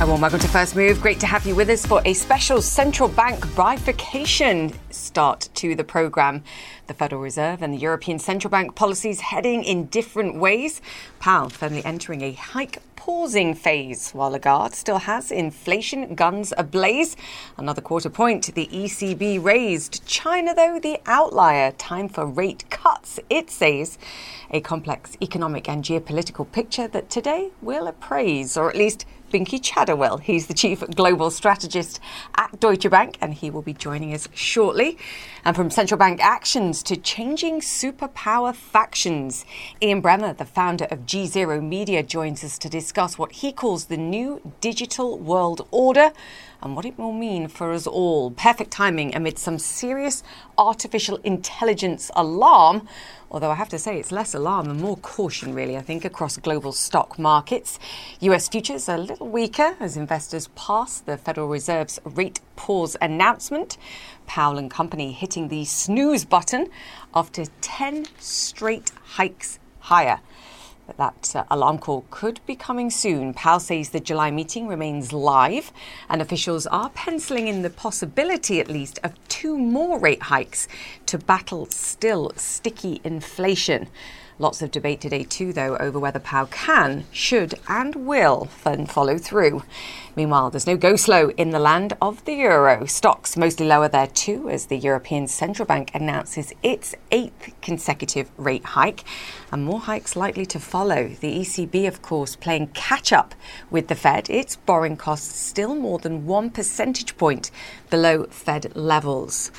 A warm welcome to First Move. Great to have you with us for a special central bank bifurcation start to the programme. The Federal Reserve and the European Central Bank policies heading in different ways. Powell firmly entering a hike pausing phase, while Lagarde still has inflation guns ablaze. Another quarter point, the ECB raised. China, though, the outlier. Time for rate cuts, it says. A complex economic and geopolitical picture that today we'll appraise, or at least Binky Chadha will. He's the Chief Global Strategist at Deutsche Bank, and he will be joining us shortly. And from central bank actions to changing superpower factions, Ian Bremmer, the founder of G Zero Media, joins us to discuss what he calls the new digital world order and what it will mean for us all. Perfect timing amid some serious artificial intelligence alarm. Although I have to say it's less alarm and more caution, really, I think, across global stock markets. US futures are a little weaker as investors pass the Federal Reserve's rate pause announcement. Powell and company hitting the snooze button after 10 straight hikes higher that uh, alarm call could be coming soon. Powell says the July meeting remains live, and officials are penciling in the possibility, at least, of two more rate hikes to battle still sticky inflation. Lots of debate today, too, though, over whether Powell can, should, and will follow through. Meanwhile, there's no go slow in the land of the euro. Stocks mostly lower there, too, as the European Central Bank announces its eighth consecutive rate hike, and more hikes likely to follow. The ECB, of course, playing catch up with the Fed. Its borrowing costs still more than one percentage point below Fed levels.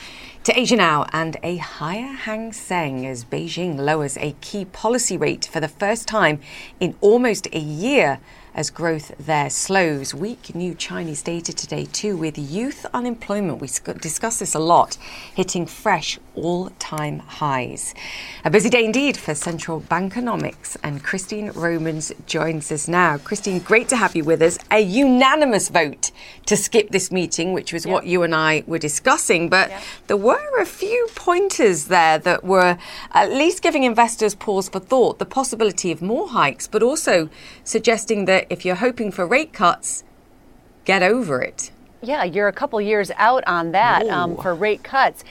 To Asia now, and a higher Hang Seng as Beijing lowers a key policy rate for the first time in almost a year as growth there slows. Weak new Chinese data today, too, with youth unemployment. We discuss this a lot, hitting fresh all time highs. A busy day indeed for central bankonomics, and Christine Romans joins us now. Christine, great to have you with us. A unanimous vote to skip this meeting, which was yep. what you and I were discussing, but yep. there were a few pointers there that were at least giving investors pause for thought the possibility of more hikes, but also suggesting that if you're hoping for rate cuts, get over it. Yeah, you're a couple years out on that um, for rate cuts.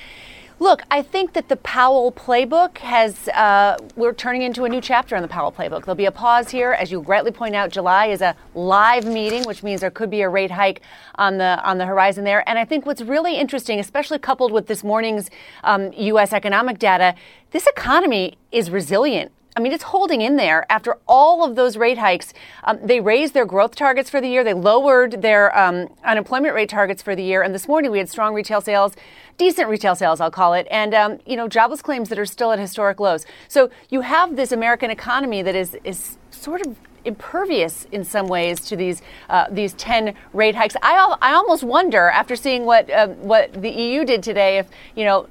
Look, I think that the Powell playbook has, uh, we're turning into a new chapter in the Powell playbook. There'll be a pause here. As you rightly point out, July is a live meeting, which means there could be a rate hike on the, on the horizon there. And I think what's really interesting, especially coupled with this morning's um, U.S. economic data, this economy is resilient. I mean, it's holding in there after all of those rate hikes. Um, they raised their growth targets for the year. They lowered their um, unemployment rate targets for the year. And this morning we had strong retail sales, decent retail sales, I'll call it, and um, you know jobless claims that are still at historic lows. So you have this American economy that is is sort of impervious in some ways to these uh, these 10 rate hikes. I, I almost wonder after seeing what uh, what the EU did today if you know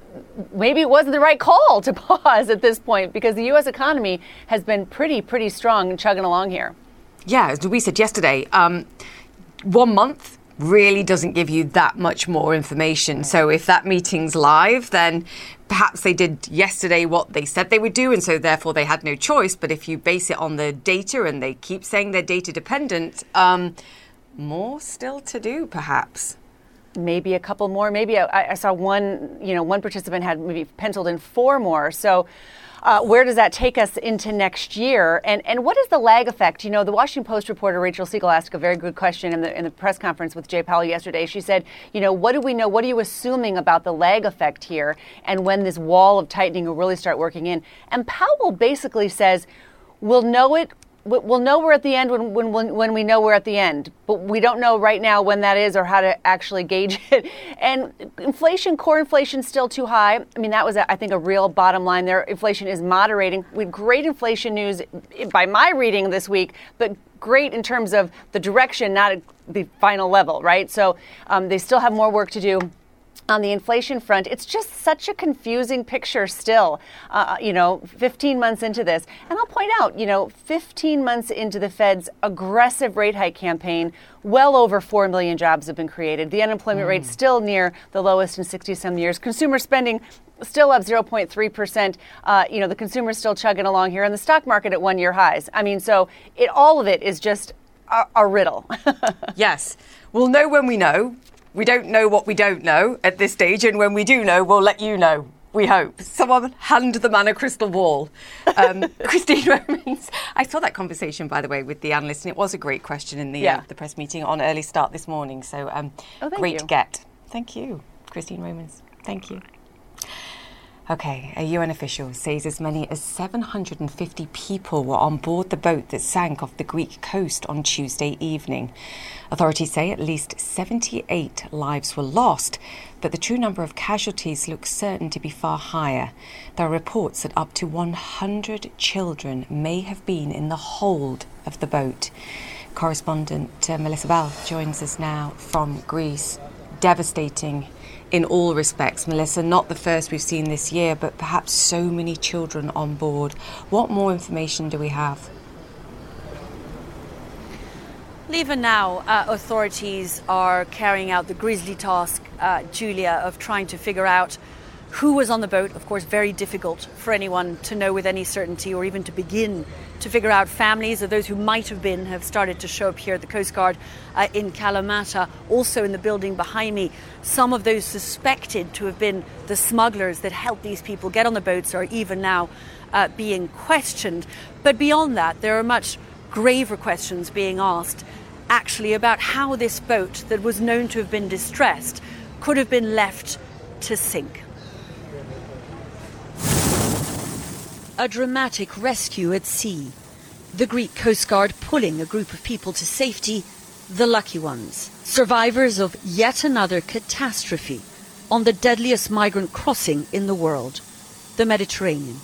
maybe it wasn't the right call to pause at this point because the U.S. economy has been pretty pretty strong and chugging along here. Yeah, as we said yesterday, um, one month really doesn't give you that much more information. So if that meeting's live, then perhaps they did yesterday what they said they would do, and so therefore they had no choice. But if you base it on the data and they keep saying they're data dependent, um, more still to do, perhaps maybe a couple more. Maybe I, I, saw one, you know, one participant had maybe penciled in four more. So uh, where does that take us into next year? And and what is the lag effect? You know, the Washington Post reporter Rachel Siegel asked a very good question in the in the press conference with Jay Powell yesterday. She said, you know, what do we know? What are you assuming about the lag effect here, and when this wall of tightening will really start working in? And Powell basically says, we'll know it we'll know we're at the end when, when, when we know we're at the end, but we don't know right now when that is or how to actually gauge it. And inflation, core inflation, still too high. I mean, that was, I think, a real bottom line there. Inflation is moderating. We great inflation news by my reading this week, but great in terms of the direction, not the final level, right? So um, they still have more work to do on the inflation front, it's just such a confusing picture still, uh, you know, 15 months into this. And I'll point out, you know, 15 months into the Fed's aggressive rate hike campaign, well over 4 million jobs have been created. The unemployment mm. rate still near the lowest in 60 some years. Consumer spending still up 0.3%. Uh, you know, the consumer's still chugging along here, and the stock market at one year highs. I mean, so it all of it is just a, a riddle. yes. We'll know when we know. We don't know what we don't know at this stage, and when we do know, we'll let you know. We hope. Someone hand the man a crystal ball. Um, Christine Romans, I saw that conversation, by the way, with the analyst, and it was a great question in the, uh, yeah. uh, the press meeting on early start this morning. So um, oh, great you. to get. Thank you, Christine Romans. Thank you. Okay, a UN official says as many as 750 people were on board the boat that sank off the Greek coast on Tuesday evening. Authorities say at least 78 lives were lost, but the true number of casualties looks certain to be far higher. There are reports that up to 100 children may have been in the hold of the boat. Correspondent uh, Melissa Bell joins us now from Greece. Devastating in all respects, Melissa. Not the first we've seen this year, but perhaps so many children on board. What more information do we have? Even now, uh, authorities are carrying out the grisly task, uh, Julia, of trying to figure out who was on the boat. Of course, very difficult for anyone to know with any certainty or even to begin to figure out families of those who might have been have started to show up here at the Coast Guard uh, in Kalamata. Also, in the building behind me, some of those suspected to have been the smugglers that helped these people get on the boats are even now uh, being questioned. But beyond that, there are much graver questions being asked actually about how this boat, that was known to have been distressed, could have been left to sink. A dramatic rescue at sea. The Greek Coast Guard pulling a group of people to safety, the lucky ones, survivors of yet another catastrophe on the deadliest migrant crossing in the world, the Mediterranean.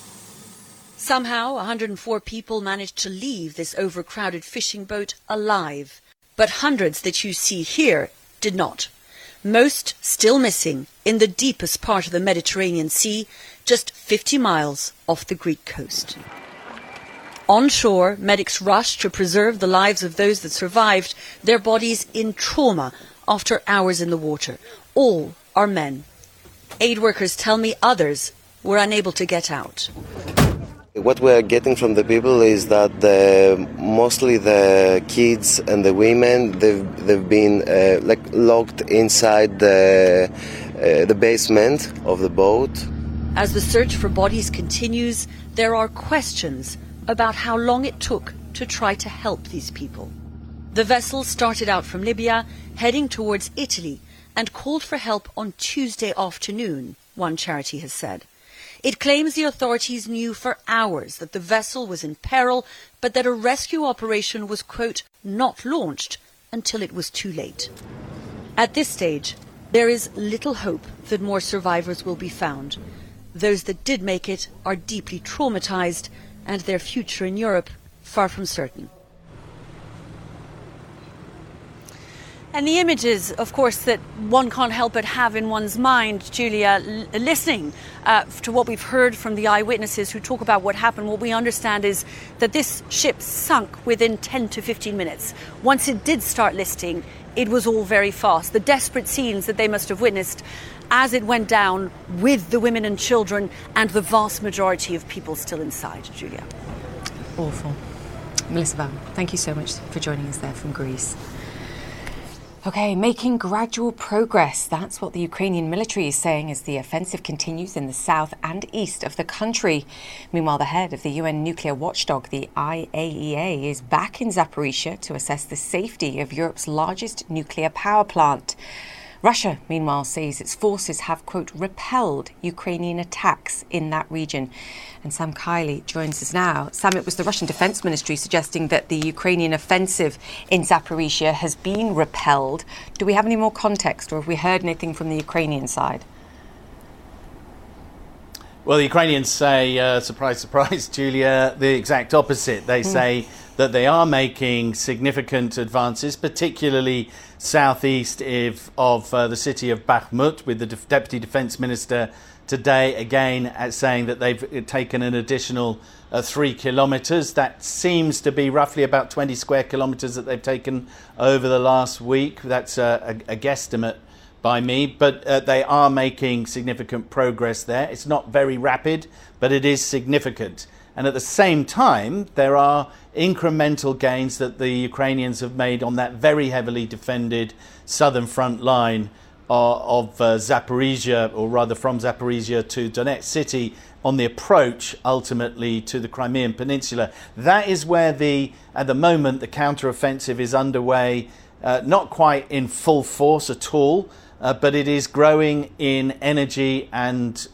Somehow, 104 people managed to leave this overcrowded fishing boat alive but hundreds that you see here did not. Most still missing in the deepest part of the Mediterranean Sea, just 50 miles off the Greek coast. On shore, medics rushed to preserve the lives of those that survived, their bodies in trauma after hours in the water. All are men. Aid workers tell me others were unable to get out. What we are getting from the people is that the, mostly the kids and the women they've they've been uh, like locked inside the uh, the basement of the boat. As the search for bodies continues, there are questions about how long it took to try to help these people. The vessel started out from Libya, heading towards Italy, and called for help on Tuesday afternoon, one charity has said. It claims the authorities knew for hours that the vessel was in peril, but that a rescue operation was, quote, not launched until it was too late. At this stage, there is little hope that more survivors will be found. Those that did make it are deeply traumatized and their future in Europe far from certain. And the images, of course, that one can't help but have in one's mind, Julia, l- listening uh, to what we've heard from the eyewitnesses who talk about what happened, what we understand is that this ship sunk within 10 to 15 minutes. Once it did start listing, it was all very fast. The desperate scenes that they must have witnessed as it went down with the women and children and the vast majority of people still inside, Julia. Awful. Melissa Van, thank you so much for joining us there from Greece. Okay, making gradual progress. That's what the Ukrainian military is saying as the offensive continues in the south and east of the country. Meanwhile, the head of the UN nuclear watchdog, the IAEA, is back in Zaporizhia to assess the safety of Europe's largest nuclear power plant. Russia, meanwhile, says its forces have, quote, repelled Ukrainian attacks in that region. And Sam Kiley joins us now. Sam, it was the Russian Defense Ministry suggesting that the Ukrainian offensive in Zaporizhia has been repelled. Do we have any more context, or have we heard anything from the Ukrainian side? Well, the Ukrainians say, uh, surprise, surprise, Julia, the exact opposite. They mm. say that they are making significant advances, particularly southeast of, of uh, the city of Bakhmut, with the De- Deputy Defence Minister today again saying that they've uh, taken an additional uh, three kilometres. That seems to be roughly about 20 square kilometres that they've taken over the last week. That's a, a, a guesstimate by me, but uh, they are making significant progress there. It's not very rapid, but it is significant. And at the same time, there are incremental gains that the Ukrainians have made on that very heavily defended southern front line uh, of uh, Zaporizhia, or rather from Zaporizhia to Donetsk city, on the approach ultimately to the Crimean Peninsula. That is where the, at the moment, the counteroffensive is underway, uh, not quite in full force at all uh, but it is growing in energy and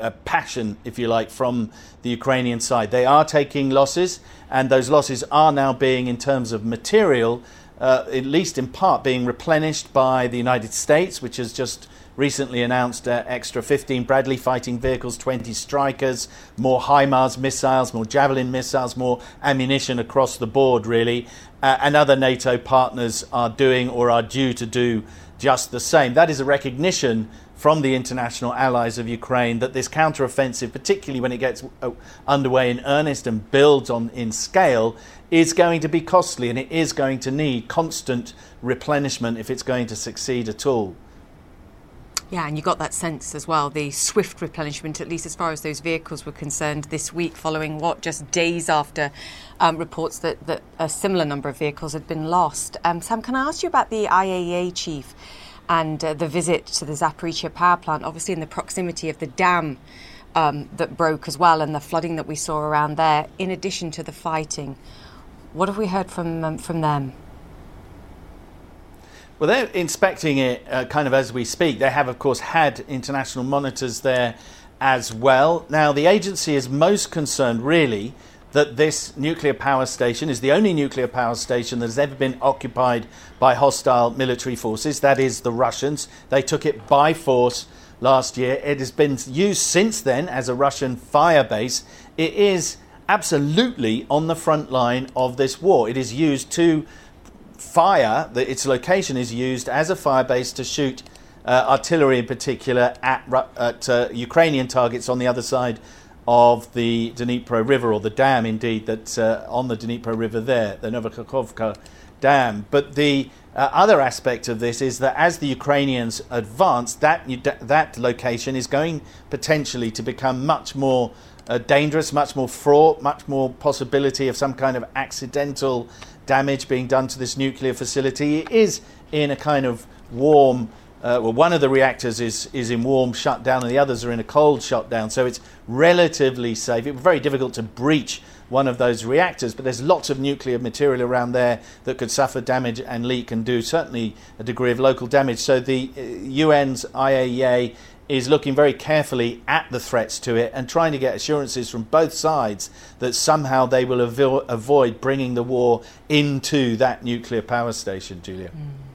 uh, passion, if you like, from the Ukrainian side. They are taking losses, and those losses are now being, in terms of material, uh, at least in part, being replenished by the United States, which has just recently announced uh, extra 15 Bradley fighting vehicles, 20 Strykers, more HIMARS missiles, more Javelin missiles, more ammunition across the board, really. Uh, and other NATO partners are doing or are due to do just the same. That is a recognition from the international allies of Ukraine that this counteroffensive, particularly when it gets uh, underway in earnest and builds on in scale, is going to be costly and it is going to need constant replenishment if it's going to succeed at all. Yeah, and you got that sense as well, the swift replenishment, at least as far as those vehicles were concerned this week, following what, just days after um, reports that, that a similar number of vehicles had been lost. Um, Sam, can I ask you about the IAEA chief and uh, the visit to the Zaporizhia power plant, obviously in the proximity of the dam um, that broke as well and the flooding that we saw around there, in addition to the fighting? What have we heard from, um, from them? Well, they're inspecting it uh, kind of as we speak. They have, of course, had international monitors there as well. Now, the agency is most concerned, really, that this nuclear power station is the only nuclear power station that has ever been occupied by hostile military forces, that is, the Russians. They took it by force last year. It has been used since then as a Russian fire base. It is absolutely on the front line of this war. It is used to fire, its location is used as a fire base to shoot uh, artillery in particular at, at uh, Ukrainian targets on the other side of the Dnipro River, or the dam indeed that's uh, on the Dnipro River there, the Novokakhovka Dam. But the uh, other aspect of this is that as the Ukrainians advance, that, that location is going potentially to become much more uh, dangerous, much more fraught, much more possibility of some kind of accidental damage being done to this nuclear facility. It is in a kind of warm, uh, well, one of the reactors is, is in warm shutdown and the others are in a cold shutdown, so it's relatively safe. It was very difficult to breach one of those reactors, but there's lots of nuclear material around there that could suffer damage and leak and do certainly a degree of local damage. So the UN's uh, IAEA is looking very carefully at the threats to it and trying to get assurances from both sides that somehow they will avo- avoid bringing the war into that nuclear power station, Julia. Mm.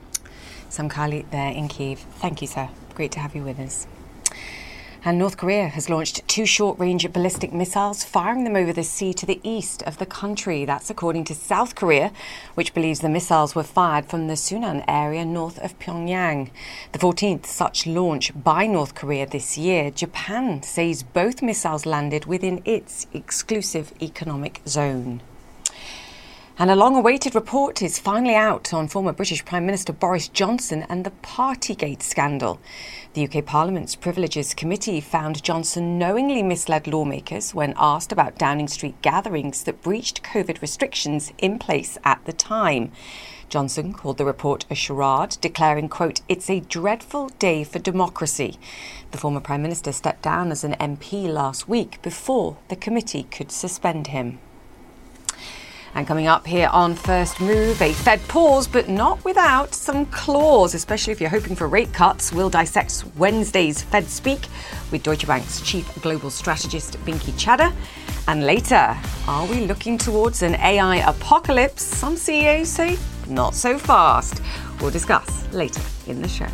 Sam Kiley there in Kiev. Thank you, sir. Great to have you with us. And North Korea has launched two short range ballistic missiles, firing them over the sea to the east of the country. That's according to South Korea, which believes the missiles were fired from the Sunan area north of Pyongyang. The 14th such launch by North Korea this year. Japan says both missiles landed within its exclusive economic zone. And a long awaited report is finally out on former British Prime Minister Boris Johnson and the Partygate scandal. The UK Parliament's Privileges Committee found Johnson knowingly misled lawmakers when asked about Downing Street gatherings that breached COVID restrictions in place at the time. Johnson called the report a charade, declaring, quote, it's a dreadful day for democracy. The former Prime Minister stepped down as an MP last week before the committee could suspend him. And coming up here on First Move, a Fed pause, but not without some claws, especially if you're hoping for rate cuts. We'll dissect Wednesday's Fed Speak with Deutsche Bank's Chief Global Strategist, Binky Chadha. And later, are we looking towards an AI apocalypse? Some CEOs say not so fast. We'll discuss later in the show.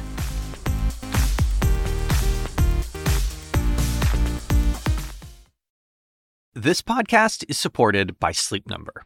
This podcast is supported by Sleep Number.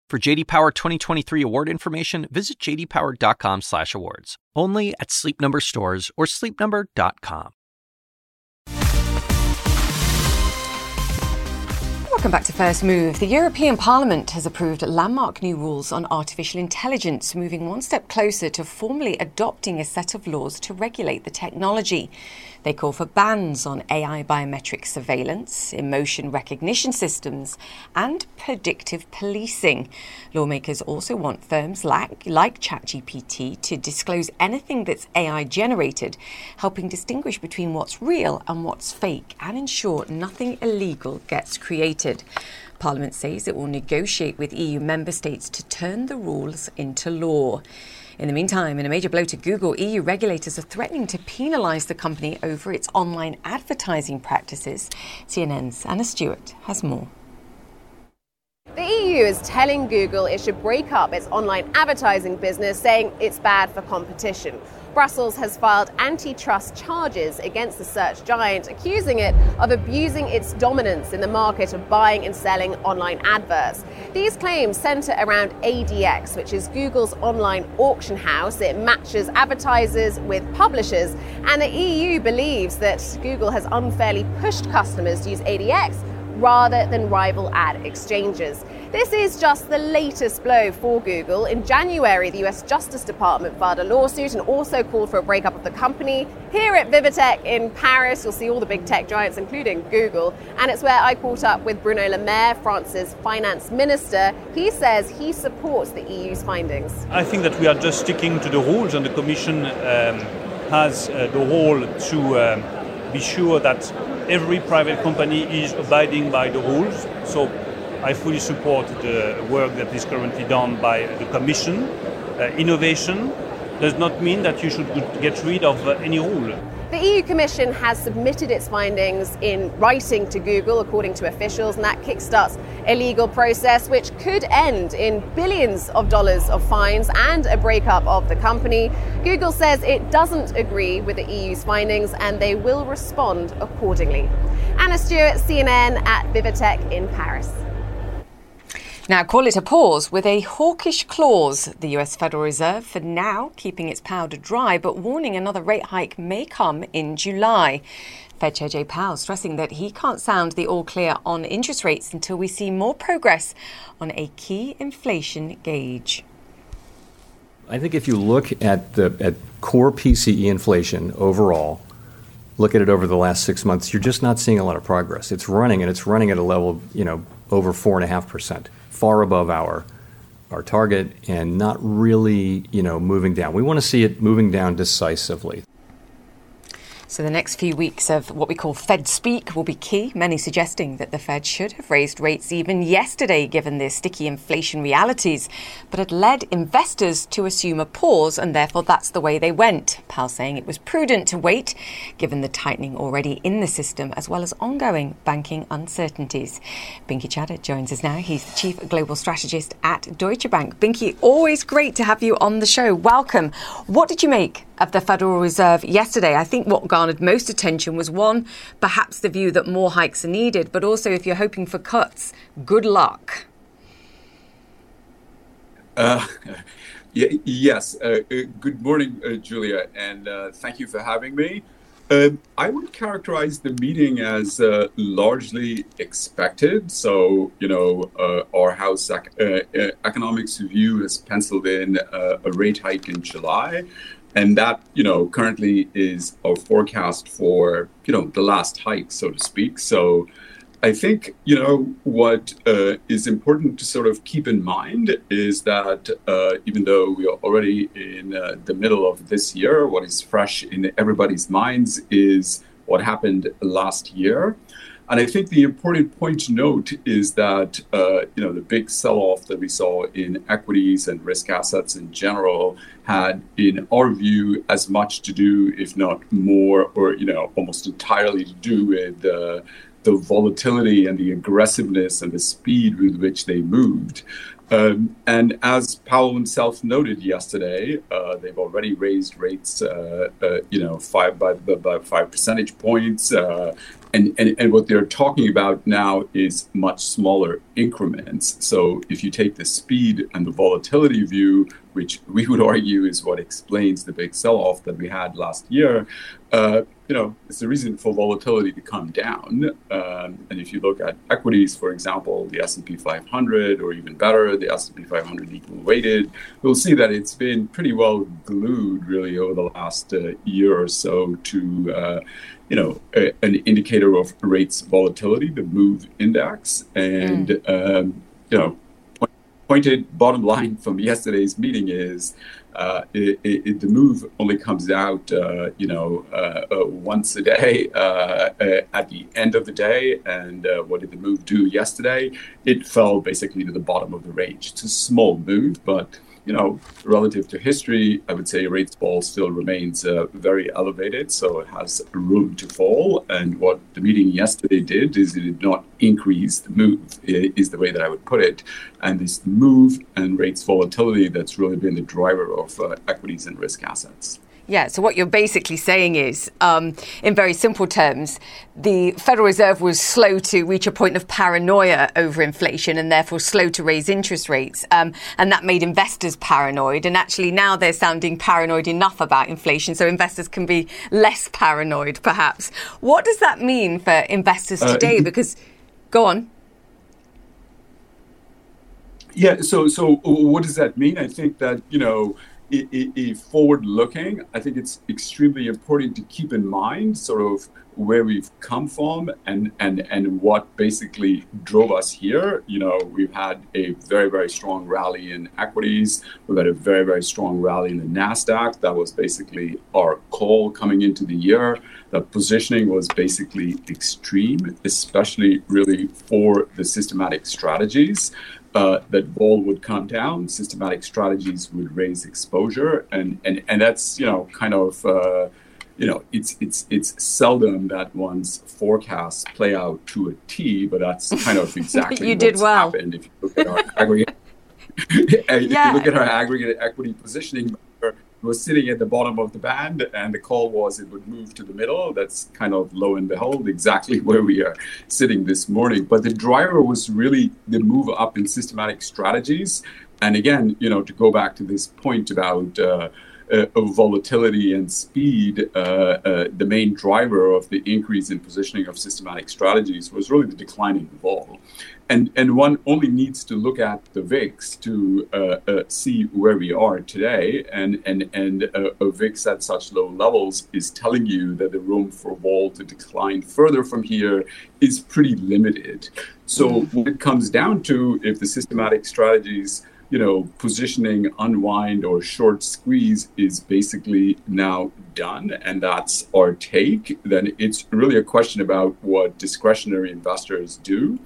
For JD Power 2023 award information, visit jdpower.com/awards. Only at Sleep Number stores or sleepnumber.com. Welcome back to First Move. The European Parliament has approved landmark new rules on artificial intelligence, moving one step closer to formally adopting a set of laws to regulate the technology. They call for bans on AI biometric surveillance, emotion recognition systems, and predictive policing. Lawmakers also want firms like, like ChatGPT to disclose anything that's AI generated, helping distinguish between what's real and what's fake and ensure nothing illegal gets created. Parliament says it will negotiate with EU member states to turn the rules into law. In the meantime, in a major blow to Google, EU regulators are threatening to penalise the company over its online advertising practices. CNN's Anna Stewart has more. The EU is telling Google it should break up its online advertising business, saying it's bad for competition. Brussels has filed antitrust charges against the search giant, accusing it of abusing its dominance in the market of buying and selling online adverts. These claims center around ADX, which is Google's online auction house. It matches advertisers with publishers, and the EU believes that Google has unfairly pushed customers to use ADX rather than rival ad exchanges. This is just the latest blow for Google. In January, the US Justice Department filed a lawsuit and also called for a breakup of the company. Here at Vivatech in Paris, you'll see all the big tech giants, including Google. And it's where I caught up with Bruno Le Maire, France's finance minister. He says he supports the EU's findings. I think that we are just sticking to the rules, and the Commission um, has uh, the role to um, be sure that every private company is abiding by the rules. So I fully support the work that is currently done by the Commission. Uh, innovation does not mean that you should get rid of uh, any rule. The EU Commission has submitted its findings in writing to Google, according to officials, and that kickstarts a legal process which could end in billions of dollars of fines and a breakup of the company. Google says it doesn't agree with the EU's findings and they will respond accordingly. Anna Stewart, CNN at Vivatech in Paris. Now, call it a pause with a hawkish clause. The US Federal Reserve, for now, keeping its powder dry, but warning another rate hike may come in July. Fed Chair Jay Powell stressing that he can't sound the all clear on interest rates until we see more progress on a key inflation gauge. I think if you look at the at core PCE inflation overall, look at it over the last six months, you're just not seeing a lot of progress. It's running and it's running at a level, you know, over four and a half percent far above our our target and not really, you know, moving down. We want to see it moving down decisively. So, the next few weeks of what we call Fed speak will be key, many suggesting that the Fed should have raised rates even yesterday given the sticky inflation realities. But it led investors to assume a pause, and therefore that's the way they went. Powell saying it was prudent to wait given the tightening already in the system as well as ongoing banking uncertainties. Binky Chadha joins us now. He's the Chief Global Strategist at Deutsche Bank. Binky, always great to have you on the show. Welcome. What did you make of the Federal Reserve yesterday? I think what garnered most attention was one, perhaps the view that more hikes are needed, but also if you're hoping for cuts, good luck. Uh, yes. Uh, uh, good morning, uh, Julia, and uh, thank you for having me. Um, I would characterize the meeting as uh, largely expected. So, you know, our House Economics Review has penciled in a rate hike in July. And that, you know, currently is our forecast for, you know, the last hike, so to speak. So, I think you know what uh, is important to sort of keep in mind is that uh, even though we are already in uh, the middle of this year, what is fresh in everybody's minds is what happened last year. And I think the important point to note is that uh, you know the big sell-off that we saw in equities and risk assets in general had, in our view, as much to do, if not more, or you know almost entirely to do with uh, the volatility and the aggressiveness and the speed with which they moved. Um, and as Powell himself noted yesterday, uh, they've already raised rates, uh, uh, you know, five by, by five percentage points. And, and, and what they're talking about now is much smaller increments. So if you take the speed and the volatility view, which we would argue is what explains the big sell-off that we had last year, uh, you know, it's a reason for volatility to come down. Um, and if you look at equities, for example, the S&P 500, or even better, the S&P 500 equal weighted, you'll see that it's been pretty well glued, really, over the last uh, year or so to, uh, you know, a, an indicator of rates volatility, the MOVE index, and mm. um, you know, point, pointed bottom line from yesterday's meeting is uh, it, it, the move only comes out, uh, you know, uh, uh once a day uh, uh, at the end of the day. And what did the move do yesterday? It fell basically to the bottom of the range. It's a small move, but you know, relative to history, I would say rates vol still remains uh, very elevated, so it has room to fall. And what the meeting yesterday did is it did not increase the move, is the way that I would put it. And this move and rates volatility that's really been the driver of uh, equities and risk assets. Yeah, so what you're basically saying is, um, in very simple terms, the Federal Reserve was slow to reach a point of paranoia over inflation and therefore slow to raise interest rates. Um, and that made investors paranoid. And actually, now they're sounding paranoid enough about inflation, so investors can be less paranoid, perhaps. What does that mean for investors uh, today? Because, go on. Yeah, so so what does that mean? I think that, you know, forward looking, I think it's extremely important to keep in mind sort of where we've come from and, and, and what basically drove us here. You know, we've had a very, very strong rally in equities. We've had a very, very strong rally in the NASDAQ. That was basically our call coming into the year. The positioning was basically extreme, especially really for the systematic strategies uh, that vol would come down, systematic strategies would raise exposure, and and and that's you know kind of uh, you know it's it's it's seldom that one's forecasts play out to a T, but that's kind of exactly you did well. happened if you look at our aggregate. if yeah. you look at our aggregate equity positioning was sitting at the bottom of the band, and the call was it would move to the middle. That's kind of lo and behold exactly where we are sitting this morning. But the driver was really the move up in systematic strategies. And again, you know, to go back to this point about uh, uh, volatility and speed, uh, uh, the main driver of the increase in positioning of systematic strategies was really the declining vol and and one only needs to look at the VIX to uh, uh, see where we are today, and and and uh, a VIX at such low levels is telling you that the room for vol to decline further from here is pretty limited. So mm. what it comes down to, if the systematic strategies you know, positioning, unwind, or short squeeze is basically now done, and that's our take, then it's really a question about what discretionary investors do.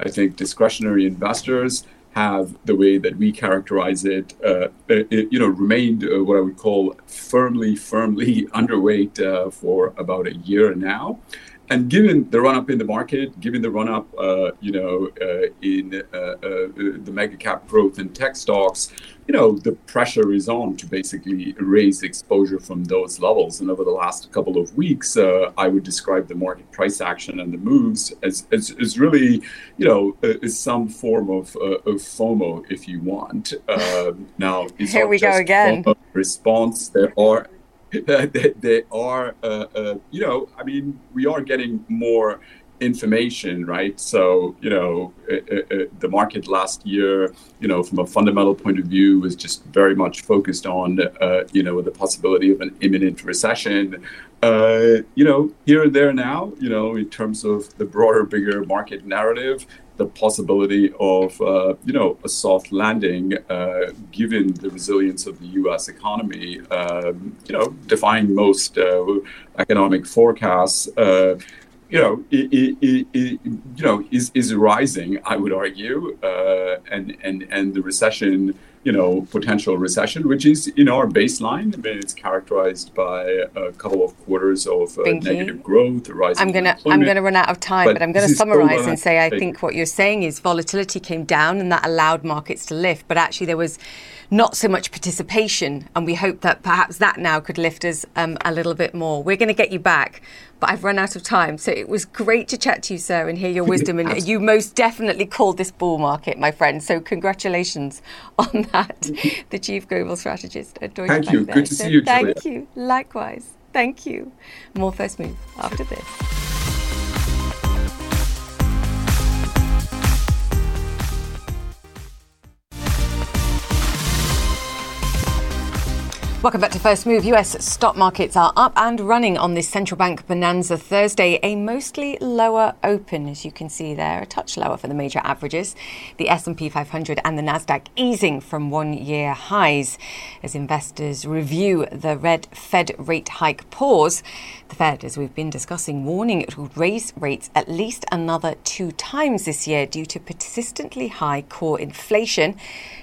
I think discretionary investors have the way that we characterize it, uh, it you know, remained uh, what I would call firmly, firmly underweight uh, for about a year now. And given the run up in the market, given the run up, uh, you know, uh, in uh, uh, the mega cap growth and tech stocks, you know, the pressure is on to basically raise exposure from those levels. And over the last couple of weeks, uh, I would describe the market price action and the moves as, as, as really, you know, is some form of, of FOMO, if you want. Now, here we go again. Response. There are they, they, are, uh, uh, you know, I mean, we are getting more information, right? So, you know, uh, uh, uh, the market last year, you know, from a fundamental point of view, was just very much focused on, uh, you know, the possibility of an imminent recession. you know, here and there now, you know, in terms of the broader, bigger market narrative, the possibility of uh, you know a soft landing, uh, given the resilience of the U.S. economy. Um, you know, defying most uh, economic forecasts. Uh, you know, it, it, it, you know, is is rising. I would argue, uh, and and and the recession you know, potential recession, which is in our baseline. I mean, it's characterized by a couple of quarters of uh, negative growth, rising. I'm gonna I'm gonna run out of time, but, but I'm gonna summarize and say I think what you're saying is volatility came down and that allowed markets to lift, but actually there was not so much participation. And we hope that perhaps that now could lift us um, a little bit more. We're going to get you back, but I've run out of time. So it was great to chat to you, sir, and hear your wisdom. And you most definitely called this bull market, my friend. So congratulations on that, the chief global strategist at Deutsche Thank Bank. you. There. Good to so see you. Thank you. Likewise. Thank you. More first move after this. Welcome back to First Move. US stock markets are up and running on this central bank bonanza Thursday. A mostly lower open, as you can see there, a touch lower for the major averages. The S&P 500 and the Nasdaq easing from one-year highs as investors review the red Fed rate hike pause. The Fed, as we've been discussing, warning it will raise rates at least another two times this year due to persistently high core inflation.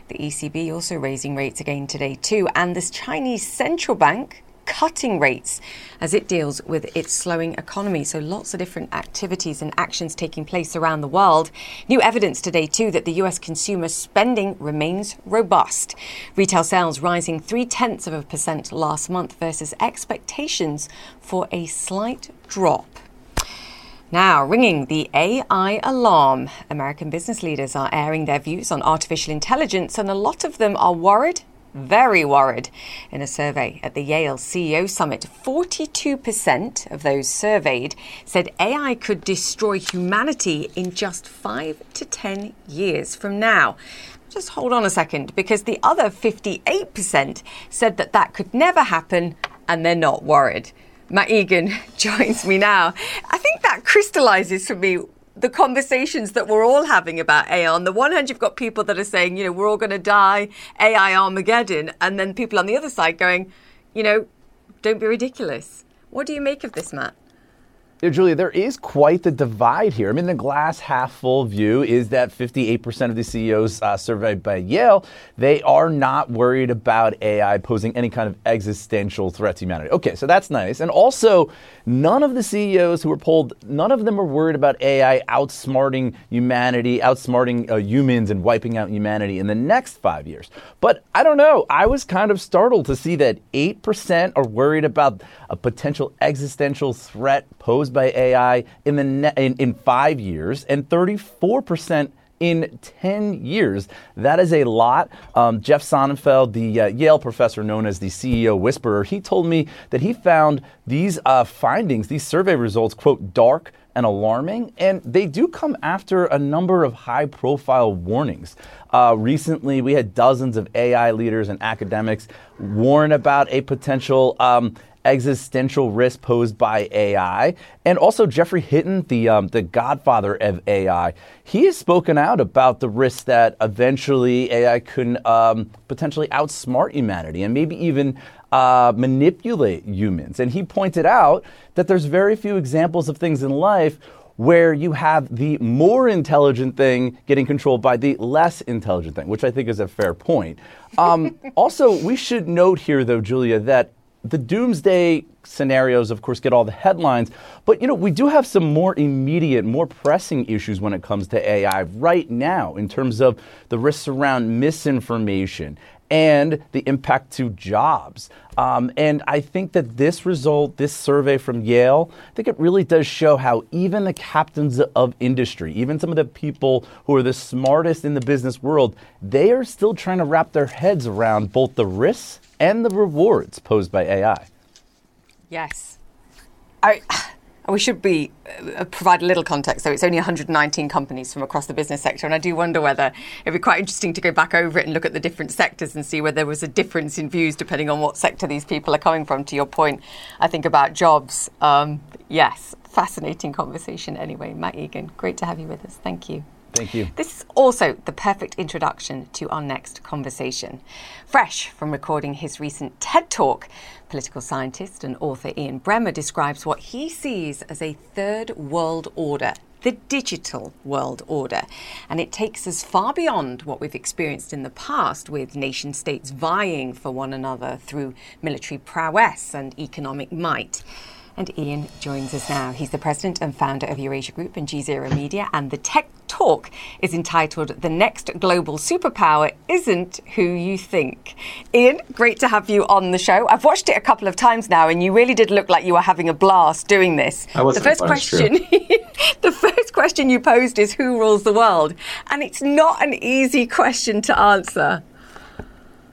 The ECB also raising rates again today, too. And this Chinese central bank cutting rates as it deals with its slowing economy. So lots of different activities and actions taking place around the world. New evidence today, too, that the US consumer spending remains robust. Retail sales rising three tenths of a percent last month versus expectations for a slight drop. Now, ringing the AI alarm. American business leaders are airing their views on artificial intelligence, and a lot of them are worried, very worried. In a survey at the Yale CEO Summit, 42% of those surveyed said AI could destroy humanity in just five to 10 years from now. Just hold on a second, because the other 58% said that that could never happen and they're not worried. Matt Egan joins me now. I think that crystallizes for me the conversations that we're all having about AI. On the one hand, you've got people that are saying, you know, we're all going to die, AI Armageddon, and then people on the other side going, you know, don't be ridiculous. What do you make of this, Matt? Yeah, Julia, there is quite the divide here. I mean, the glass half full view is that 58% of the CEOs uh, surveyed by Yale, they are not worried about AI posing any kind of existential threat to humanity. Okay, so that's nice. And also, none of the CEOs who were polled, none of them are worried about AI outsmarting humanity, outsmarting uh, humans and wiping out humanity in the next five years. But I don't know. I was kind of startled to see that 8% are worried about a potential existential threat posed by AI in, the ne- in, in five years, and 34% in 10 years. That is a lot. Um, Jeff Sonnenfeld, the uh, Yale professor known as the CEO whisperer, he told me that he found these uh, findings, these survey results, quote, dark and alarming, and they do come after a number of high profile warnings. Uh, recently, we had dozens of AI leaders and academics warn about a potential um, existential risk posed by AI. And also Geoffrey Hinton, the um, the godfather of AI, he has spoken out about the risk that eventually AI could um, potentially outsmart humanity and maybe even uh, manipulate humans. And he pointed out that there's very few examples of things in life where you have the more intelligent thing getting controlled by the less intelligent thing, which I think is a fair point. Um, also, we should note here, though, Julia, that the doomsday scenarios, of course, get all the headlines. But, you know, we do have some more immediate, more pressing issues when it comes to AI right now in terms of the risks around misinformation and the impact to jobs. Um, and I think that this result, this survey from Yale, I think it really does show how even the captains of industry, even some of the people who are the smartest in the business world, they are still trying to wrap their heads around both the risks and the rewards posed by AI. Yes. I, we should be uh, provide a little context. So it's only 119 companies from across the business sector, and I do wonder whether it'd be quite interesting to go back over it and look at the different sectors and see whether there was a difference in views depending on what sector these people are coming from. To your point, I think about jobs. Um, yes, fascinating conversation. Anyway, Matt Egan, great to have you with us. Thank you. Thank you. This is also the perfect introduction to our next conversation. Fresh from recording his recent TED Talk, political scientist and author Ian Bremmer describes what he sees as a third world order the digital world order. And it takes us far beyond what we've experienced in the past with nation states vying for one another through military prowess and economic might. And Ian joins us now. He's the president and founder of Eurasia Group and G Zero Media. And the TED talk is entitled The Next Global Superpower Isn't Who You Think. Ian, great to have you on the show. I've watched it a couple of times now, and you really did look like you were having a blast doing this. I was the first question the first question you posed is who rules the world? And it's not an easy question to answer.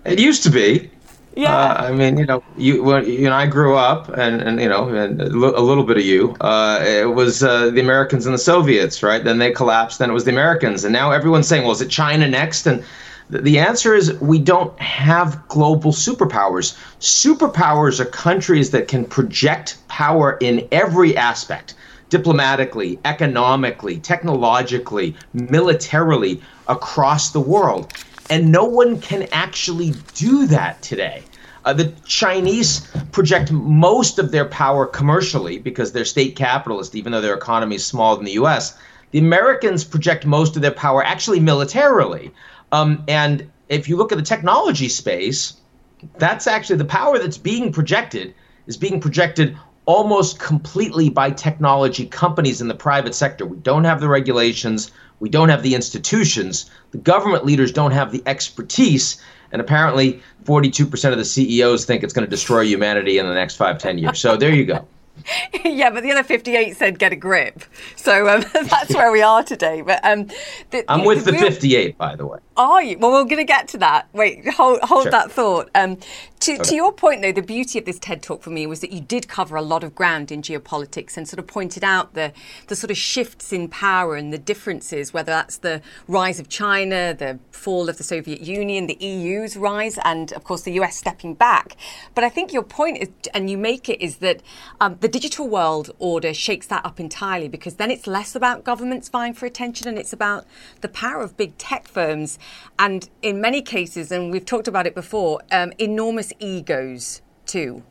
It used to be. Yeah. Uh, I mean, you know, you when you and I grew up, and, and you know, and a little bit of you. Uh, it was uh, the Americans and the Soviets, right? Then they collapsed. Then it was the Americans, and now everyone's saying, "Well, is it China next?" And th- the answer is we don't have global superpowers. Superpowers are countries that can project power in every aspect diplomatically, economically, technologically, militarily across the world. And no one can actually do that today. Uh, the Chinese project most of their power commercially because they're state capitalist, even though their economy is smaller than the US. The Americans project most of their power actually militarily. Um, and if you look at the technology space, that's actually the power that's being projected is being projected almost completely by technology companies in the private sector. We don't have the regulations, we don't have the institutions, the government leaders don't have the expertise, and apparently 42% of the CEOs think it's going to destroy humanity in the next five, ten years. So there you go. yeah, but the other 58 said get a grip. So um, that's where we are today. But um, the, I'm with the, the real... 58, by the way. Are you? Well, we're going to get to that. Wait, hold, hold sure. that thought. Um, to, to your point, though, the beauty of this TED talk for me was that you did cover a lot of ground in geopolitics and sort of pointed out the, the sort of shifts in power and the differences, whether that's the rise of China, the fall of the Soviet Union, the EU's rise, and of course the US stepping back. But I think your point is, and you make it, is that um, the digital world order shakes that up entirely because then it's less about governments vying for attention and it's about the power of big tech firms and in many cases, and we've talked about it before, um, enormous egos too.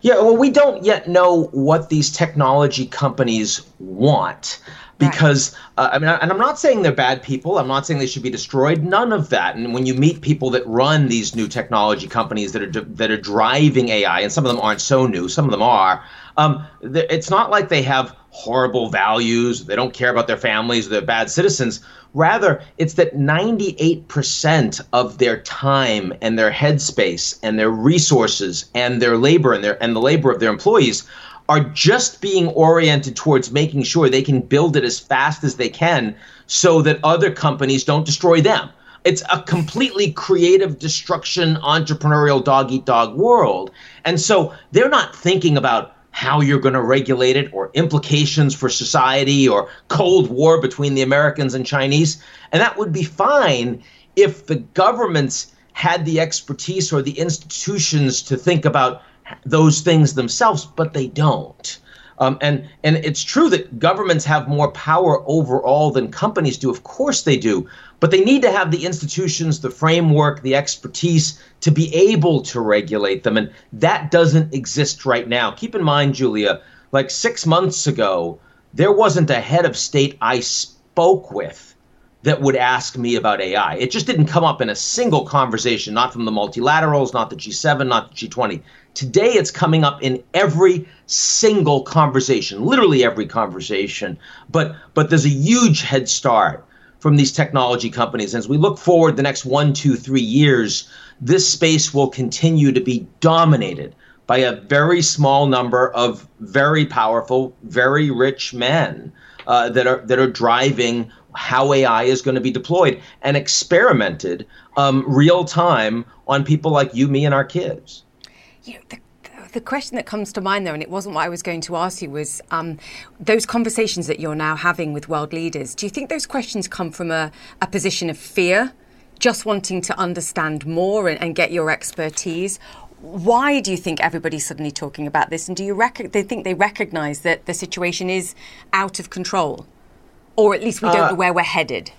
Yeah, well, we don't yet know what these technology companies want because uh, I mean, and I'm not saying they're bad people. I'm not saying they should be destroyed. None of that. And when you meet people that run these new technology companies that are that are driving AI, and some of them aren't so new, some of them are. Um, it's not like they have horrible values. They don't care about their families. They're bad citizens. Rather, it's that 98% of their time and their headspace and their resources and their labor and their and the labor of their employees are just being oriented towards making sure they can build it as fast as they can so that other companies don't destroy them. It's a completely creative destruction, entrepreneurial dog eat dog world. And so they're not thinking about how you're going to regulate it or implications for society or Cold War between the Americans and Chinese. And that would be fine if the governments had the expertise or the institutions to think about those things themselves, but they don't. Um, and and it's true that governments have more power overall than companies do. Of course they do, but they need to have the institutions, the framework, the expertise to be able to regulate them, and that doesn't exist right now. Keep in mind, Julia, like six months ago, there wasn't a head of state I spoke with that would ask me about AI. It just didn't come up in a single conversation, not from the multilaterals, not the G7, not the G20. Today, it's coming up in every single conversation, literally every conversation. But but there's a huge head start from these technology companies. As we look forward the next one, two, three years, this space will continue to be dominated by a very small number of very powerful, very rich men uh, that are that are driving how AI is going to be deployed and experimented um, real time on people like you, me, and our kids you know, the, the question that comes to mind, though, and it wasn't what I was going to ask you, was um, those conversations that you're now having with world leaders. Do you think those questions come from a, a position of fear, just wanting to understand more and, and, get your expertise? Why do you think everybody's suddenly talking about this? And do you rec- they think they recognise that the situation is out of control, or at least we don't uh, know where we're headed?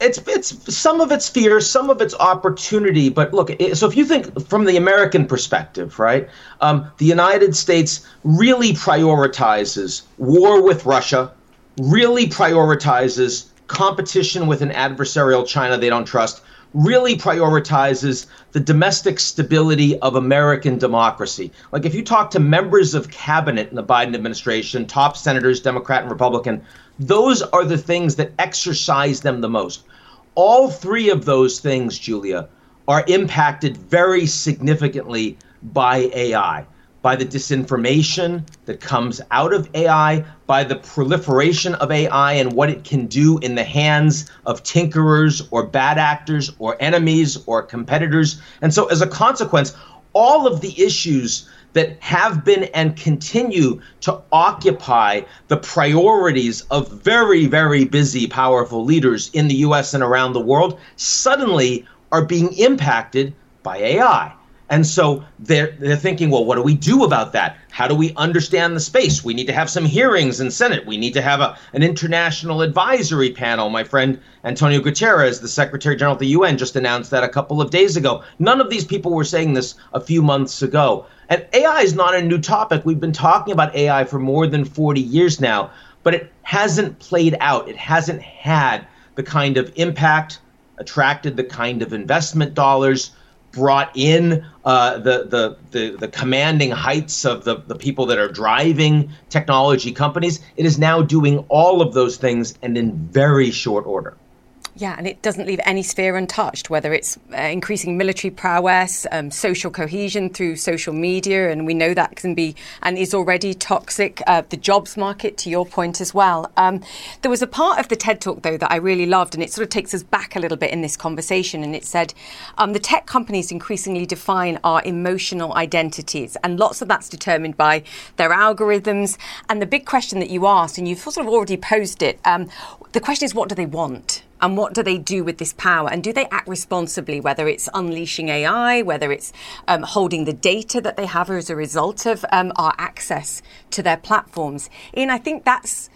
It's it's some of it's fear, some of it's opportunity. But look, so if you think from the American perspective, right, um, the United States really prioritizes war with Russia, really prioritizes competition with an adversarial China they don't trust, really prioritizes the domestic stability of American democracy. Like if you talk to members of cabinet in the Biden administration, top senators, Democrat and Republican, those are the things that exercise them the most. All three of those things, Julia, are impacted very significantly by AI, by the disinformation that comes out of AI, by the proliferation of AI and what it can do in the hands of tinkerers or bad actors or enemies or competitors. And so, as a consequence, all of the issues that have been and continue to occupy the priorities of very, very busy, powerful leaders in the US and around the world suddenly are being impacted by AI. And so they're, they're thinking, well, what do we do about that? How do we understand the space? We need to have some hearings in Senate. We need to have a, an international advisory panel. My friend Antonio Guterres, the Secretary General of the UN, just announced that a couple of days ago. None of these people were saying this a few months ago. And AI is not a new topic. We've been talking about AI for more than 40 years now, but it hasn't played out. It hasn't had the kind of impact, attracted the kind of investment dollars brought in uh, the, the, the, the, commanding heights of the, the people that are driving technology companies. It is now doing all of those things and in very short order. Yeah, and it doesn't leave any sphere untouched, whether it's uh, increasing military prowess, um, social cohesion through social media, and we know that can be and is already toxic. Uh, the jobs market, to your point as well. Um, there was a part of the TED talk, though, that I really loved, and it sort of takes us back a little bit in this conversation. And it said um, the tech companies increasingly define our emotional identities, and lots of that's determined by their algorithms. And the big question that you asked, and you've sort of already posed it, um, the question is, what do they want? And what do they do with this power? And do they act responsibly, whether it's unleashing AI, whether it's um, holding the data that they have as a result of um, our access to their platforms? Ian, I think that's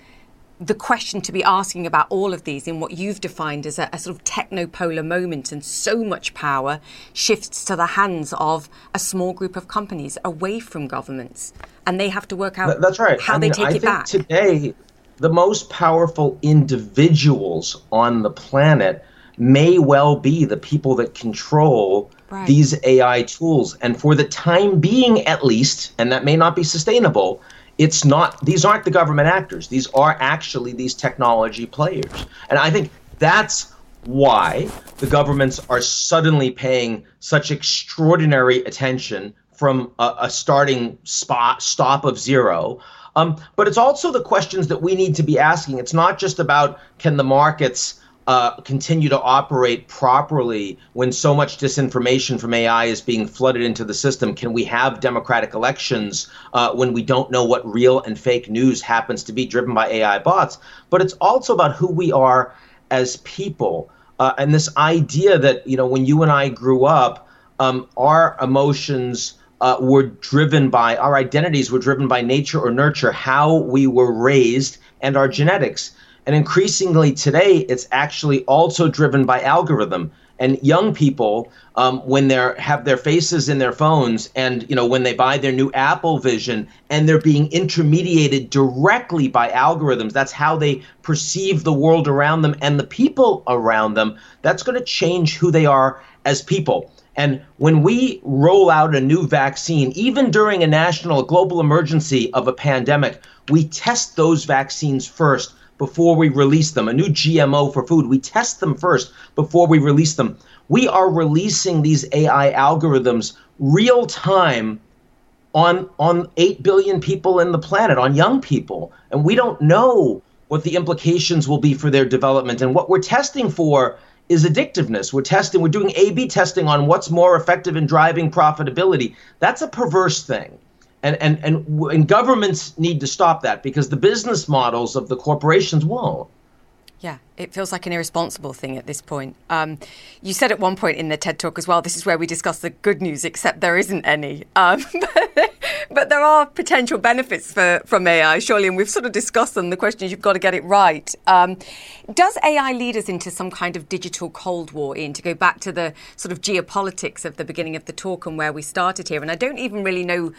the question to be asking about all of these in what you've defined as a, a, sort of technopolar moment and so much power shifts to the hands of a small group of companies away from governments and they have to work out that's right how I they mean, take I it back today the most powerful individuals on the planet may well be the people that control right. these AI tools. And for the time being, at least, and that may not be sustainable, it's not, these aren't the government actors. These are actually these technology players. And I think that's why the governments are suddenly paying such extraordinary attention from a, a starting spot, stop of zero um, but it's also the questions that we need to be asking. It's not just about can the markets uh, continue to operate properly when so much disinformation from AI is being flooded into the system? Can we have democratic elections uh, when we don't know what real and fake news happens to be driven by AI bots? But it's also about who we are as people. Uh, and this idea that, you know, when you and I grew up, um, our emotions uh, were driven by our identities were driven by nature or nurture, how we were raised, and our genetics. And increasingly today, it's actually also driven by algorithm. and young people um, when they have their faces in their phones and you know when they buy their new apple vision and they're being intermediated directly by algorithms that's how they perceive the world around them and the people around them that's going to change who they are as people and when we roll out a new vaccine even during a national global emergency of a pandemic we test those vaccines first before we release them. A new GMO for food, we test them first before we release them. We are releasing these AI algorithms real time on on 8 billion people in the planet, on young people. And we don't know what the implications will be for their development and what we're testing for is addictiveness. We're testing, we're doing A B testing on what's more effective in driving profitability. That's a perverse thing and and and, and governments need to stop that because the business models of the corporations won't. Yeah, it feels like an irresponsible thing at this point. Um, you said at one point in the TED Talk as well, this is where we discuss the good news, except there isn't any. Um, but, there are potential benefits for, from AI, surely, and we've sort of discussed them. The question is you've got to get it right. Um, does AI lead us into some kind of digital Cold War, Ian, to go back to the sort of geopolitics of the beginning of the talk and where we started here? And I don't even really know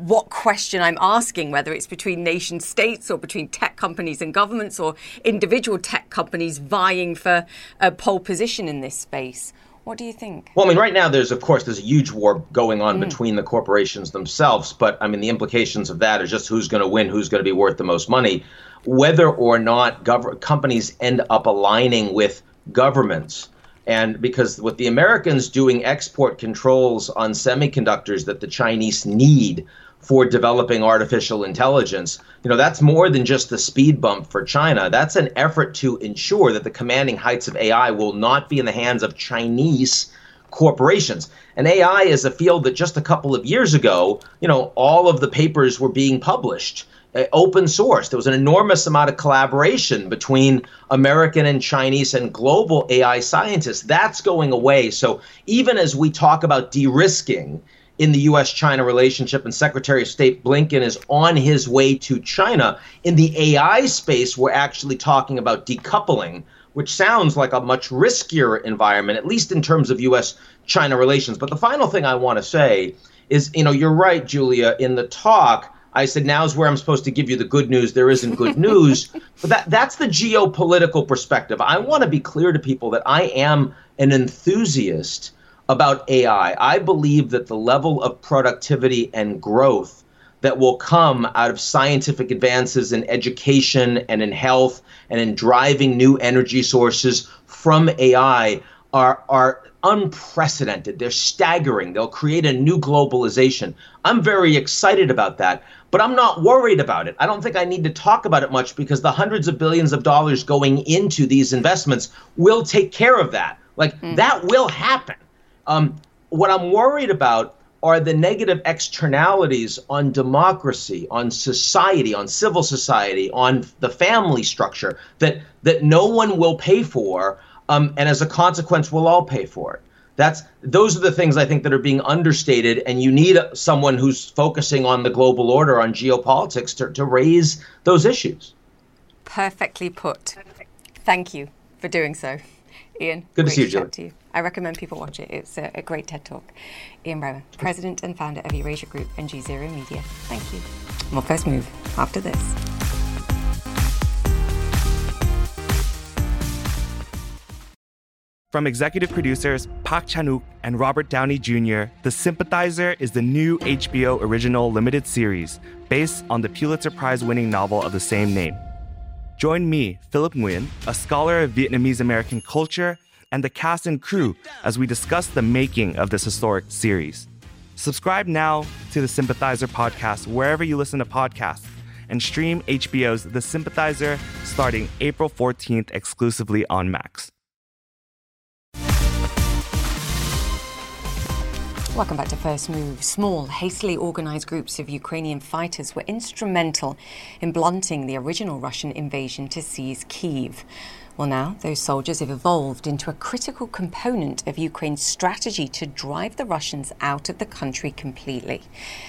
what question I'm asking, whether it's between nation states or between tech companies and governments or individual tech companies vying for a pole position in this space. What do you think? Well, I mean, right now there's, of course, there's a huge war going on mm. between the corporations themselves. But I mean, the implications of that are just who's going to win, who's going to be worth the most money, whether or not gov- companies end up aligning with governments. And because with the Americans doing export controls on semiconductors that the Chinese need, for developing artificial intelligence. You know, that's more than just the speed bump for China. That's an effort to ensure that the commanding heights of AI will not be in the hands of Chinese corporations. And AI is a field that just a couple of years ago, you know, all of the papers were being published uh, open source. There was an enormous amount of collaboration between American and Chinese and global AI scientists. That's going away. So even as we talk about de-risking in the U.S. China relationship, and Secretary of State Blinken is on his way to China. In the AI space, we're actually talking about decoupling, which sounds like a much riskier environment, at least in terms of U.S. China relations. But the final thing I want to say is you know, you're right, Julia, in the talk. I said, now's where I'm supposed to give you the good news. There isn't good news. but that, that's the geopolitical perspective. I want to be clear to people that I am an enthusiast about AI. I believe that the level of productivity and growth that will come out of scientific advances in education and in health and in driving new energy sources from AI are, are unprecedented. They're staggering. They'll create a new globalization. I'm very excited about that, but I'm not worried about it. I don't think I need to talk about it much because the hundreds of billions of dollars going into these investments will take care of that. Like, mm. that will happen. Um, what I'm worried about are the negative externalities on democracy, on society, on civil society, on the family structure that that no one will pay for, um, and as a consequence, we'll all pay for it. That's those are the things I think that are being understated, and you need someone who's focusing on the global order, on geopolitics, to, to raise those issues. Perfectly put. Thank you for doing so, Ian. Good to see you, Jill. I recommend people watch it. It's a, a great TED Talk. Ian Bremmer, President and founder of Eurasia Group and G Zero Media. Thank you. we'll first move after this. From executive producers Park Chan-wook and Robert Downey Jr., The Sympathizer is the new HBO original limited series based on the Pulitzer Prize winning novel of the same name. Join me, Philip Nguyen, a scholar of Vietnamese American culture and the cast and crew as we discuss the making of this historic series. Subscribe now to the Sympathizer podcast wherever you listen to podcasts and stream HBO's The Sympathizer starting April 14th exclusively on Max. Welcome back to First Move. Small, hastily organized groups of Ukrainian fighters were instrumental in blunting the original Russian invasion to seize Kiev. Well, now those soldiers have evolved into a critical component of Ukraine's strategy to drive the Russians out of the country completely.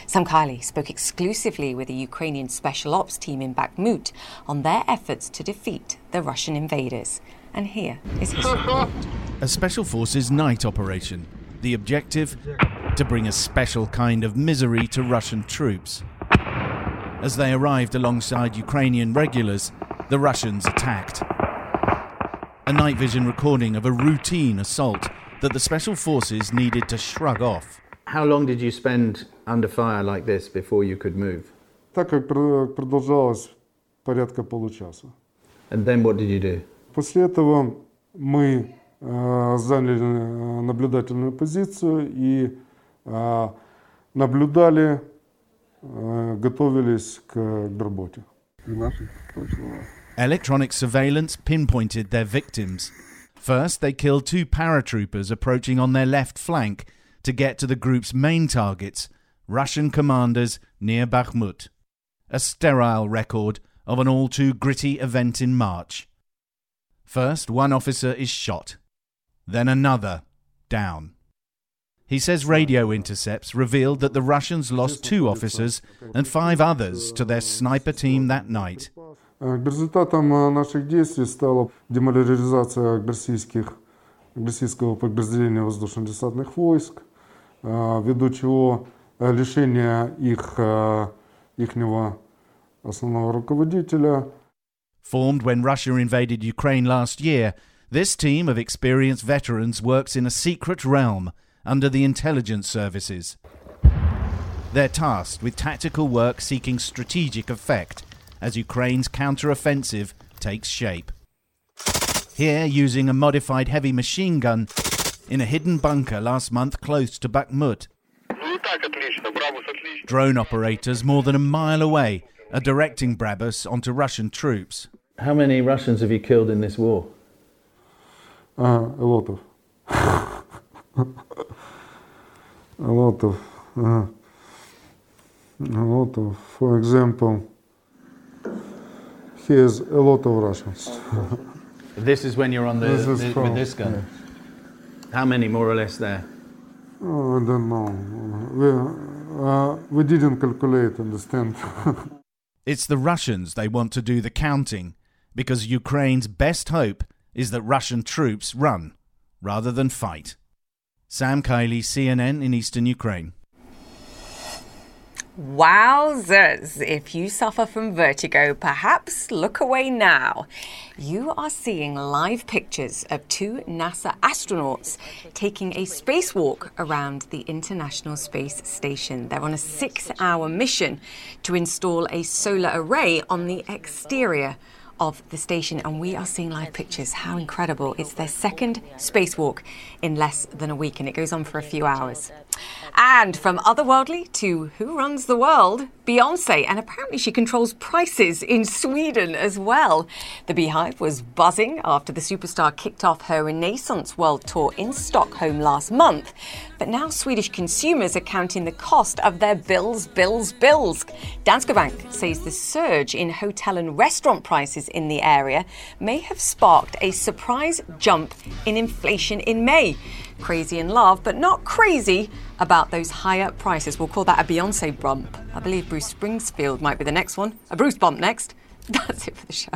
Sam Kiley spoke exclusively with a Ukrainian special ops team in Bakhmut on their efforts to defeat the Russian invaders. And here is his report. a Special Forces night operation. The objective? To bring a special kind of misery to Russian troops. As they arrived alongside Ukrainian regulars, the Russians attacked. A night vision recording of a routine assault that the Special Forces needed to shrug off. How long did you spend under fire like this before you could move? Так как продолжалось порядка получаса. And then what did you do? После этого мы заняли наблюдательную позицию и наблюдали, готовились к работе. Electronic surveillance pinpointed their victims. First, they killed two paratroopers approaching on their left flank to get to the group's main targets, Russian commanders near Bakhmut. A sterile record of an all too gritty event in March. First, one officer is shot, then another down. He says radio intercepts revealed that the Russians lost two officers and five others to their sniper team that night. Результатом наших действий стала деморализация российских, российского подразделения воздушно-десантных войск, ввиду чего лишение их, ихнего основного руководителя. Formed when Russia invaded Ukraine last year, this team of experienced veterans works in a secret realm under the intelligence services. They're tasked with tactical work seeking strategic effect as Ukraine's counter-offensive takes shape. Here, using a modified heavy machine gun in a hidden bunker last month close to Bakhmut. Drone operators more than a mile away are directing Brabus onto Russian troops. How many Russians have you killed in this war? Uh, a lot of. a lot of. Uh, a lot of. For example, here's a lot of Russians. this is when you're on the, This is the- from- with this gun. How many more or less there? Oh, I don't know. We, uh, we didn't calculate, understand? It's the Russians they want to do the counting because Ukraine's best hope is that Russian troops run rather than fight. Sam Kiley, CNN in eastern Ukraine. Wowzers! If you suffer from vertigo, perhaps look away now. You are seeing live pictures of two NASA astronauts taking a spacewalk around the International Space Station. They're on a six hour mission to install a solar array on the exterior of the station, and we are seeing live pictures. How incredible! It's their second spacewalk in less than a week, and it goes on for a few hours. And from otherworldly to who runs the world, Beyonce, and apparently she controls prices in Sweden as well. The BeyHive was buzzing after the superstar kicked off her Renaissance World Tour in Stockholm last month. But now Swedish consumers are counting the cost of their bills, bills, bills. Danske Bank says the surge in hotel and restaurant prices in the area may have sparked a surprise jump in inflation in May. Crazy in love, but not crazy about those higher prices. We'll call that a Beyonce bump. I believe Bruce Springsfield might be the next one. A Bruce bump next. That's it for the show.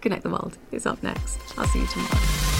Connect the World is up next. I'll see you tomorrow.